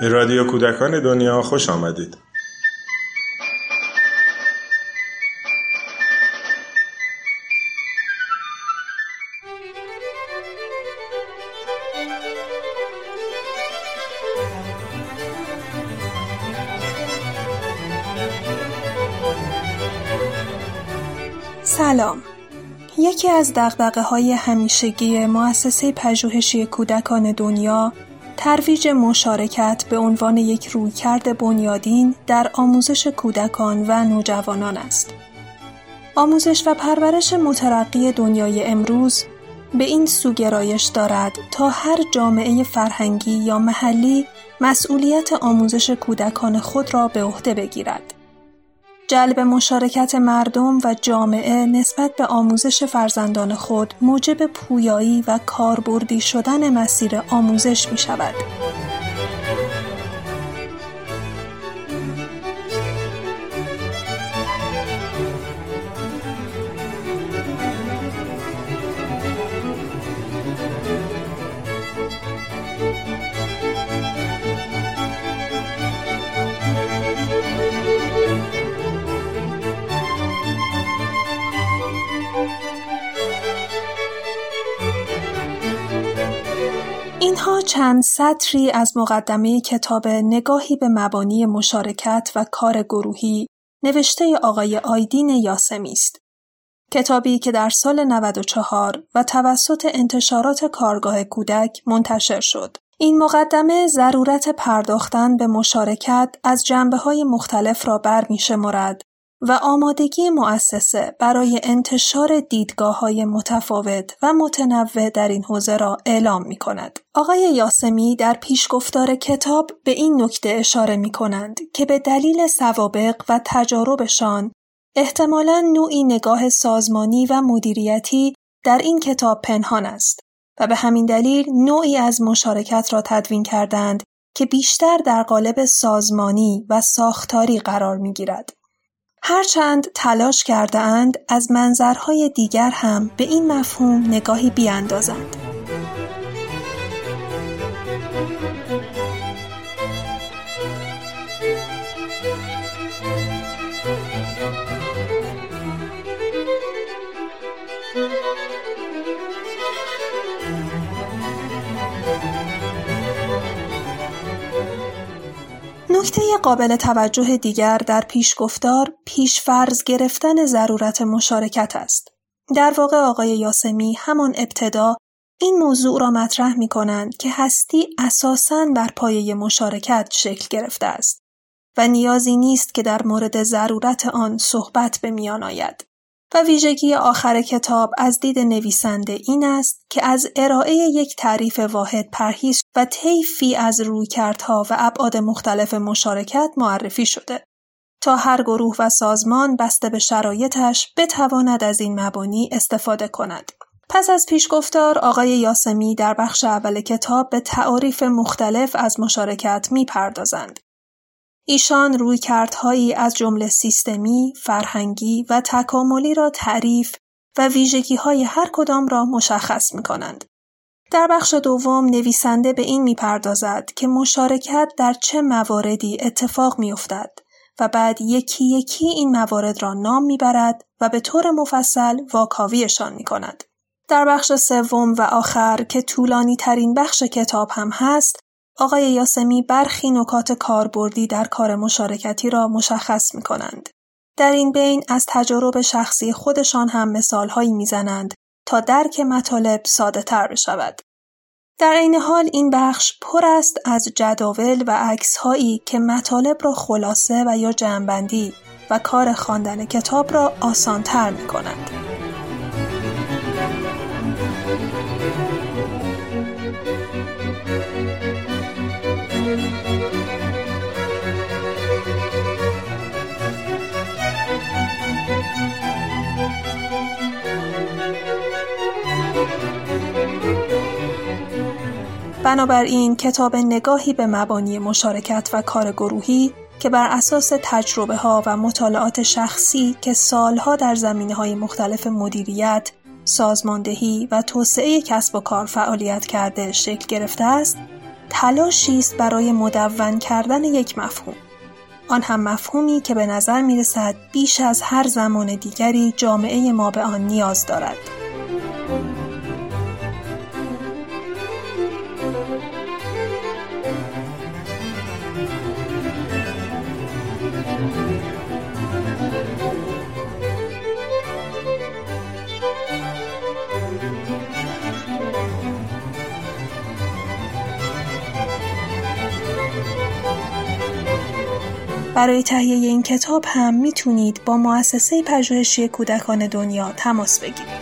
به رادیو کودکان دنیا خوش آمدید. سلام یکی از دقدقه های همیشگی مؤسسه پژوهشی کودکان دنیا ترویج مشارکت به عنوان یک رویکرد بنیادین در آموزش کودکان و نوجوانان است. آموزش و پرورش مترقی دنیای امروز به این سوگرایش دارد تا هر جامعه فرهنگی یا محلی مسئولیت آموزش کودکان خود را به عهده بگیرد. جلب مشارکت مردم و جامعه نسبت به آموزش فرزندان خود موجب پویایی و کاربردی شدن مسیر آموزش می شود. اینها چند سطری از مقدمه کتاب نگاهی به مبانی مشارکت و کار گروهی نوشته آقای آیدین یاسمی است. کتابی که در سال 94 و توسط انتشارات کارگاه کودک منتشر شد. این مقدمه ضرورت پرداختن به مشارکت از جنبه های مختلف را برمی شمارد و آمادگی مؤسسه برای انتشار دیدگاه های متفاوت و متنوع در این حوزه را اعلام می کند. آقای یاسمی در پیشگفتار کتاب به این نکته اشاره می کنند که به دلیل سوابق و تجاربشان احتمالا نوعی نگاه سازمانی و مدیریتی در این کتاب پنهان است و به همین دلیل نوعی از مشارکت را تدوین کردند که بیشتر در قالب سازمانی و ساختاری قرار می گیرد. هرچند تلاش کرده اند از منظرهای دیگر هم به این مفهوم نگاهی بیاندازند. نکته قابل توجه دیگر در پیشگفتار پیشفرض گرفتن ضرورت مشارکت است. در واقع آقای یاسمی همان ابتدا این موضوع را مطرح می کنند که هستی اساساً بر پایه مشارکت شکل گرفته است و نیازی نیست که در مورد ضرورت آن صحبت به میان آید. و ویژگی آخر کتاب از دید نویسنده این است که از ارائه یک تعریف واحد پرهیز و طیفی از رویکردها و ابعاد مختلف مشارکت معرفی شده تا هر گروه و سازمان بسته به شرایطش بتواند از این مبانی استفاده کند. پس از پیشگفتار آقای یاسمی در بخش اول کتاب به تعاریف مختلف از مشارکت می‌پردازند. ایشان رویکردهایی از جمله سیستمی، فرهنگی و تکاملی را تعریف و ویژگی های هر کدام را مشخص می کنند. در بخش دوم نویسنده به این می‌پردازد که مشارکت در چه مواردی اتفاق میافتد و بعد یکی یکی این موارد را نام می‌برد و به طور مفصل واکاویشان می کند. در بخش سوم و آخر که طولانی ترین بخش کتاب هم هست آقای یاسمی برخی نکات کاربردی در کار مشارکتی را مشخص می کنند. در این بین از تجارب شخصی خودشان هم مثالهایی می‌زنند تا درک مطالب ساده تر بشود. در این حال این بخش پر است از جداول و عکس هایی که مطالب را خلاصه و یا جمعبندی و کار خواندن کتاب را آسانتر می کنند. بنابراین کتاب نگاهی به مبانی مشارکت و کار گروهی که بر اساس تجربه ها و مطالعات شخصی که سالها در زمینه های مختلف مدیریت، سازماندهی و توسعه کسب و کار فعالیت کرده شکل گرفته است، تلاشی است برای مدون کردن یک مفهوم آن هم مفهومی که به نظر می رسد بیش از هر زمان دیگری جامعه ما به آن نیاز دارد. برای تهیه این کتاب هم می‌تونید با مؤسسه پژوهشی کودکان دنیا تماس بگیرید.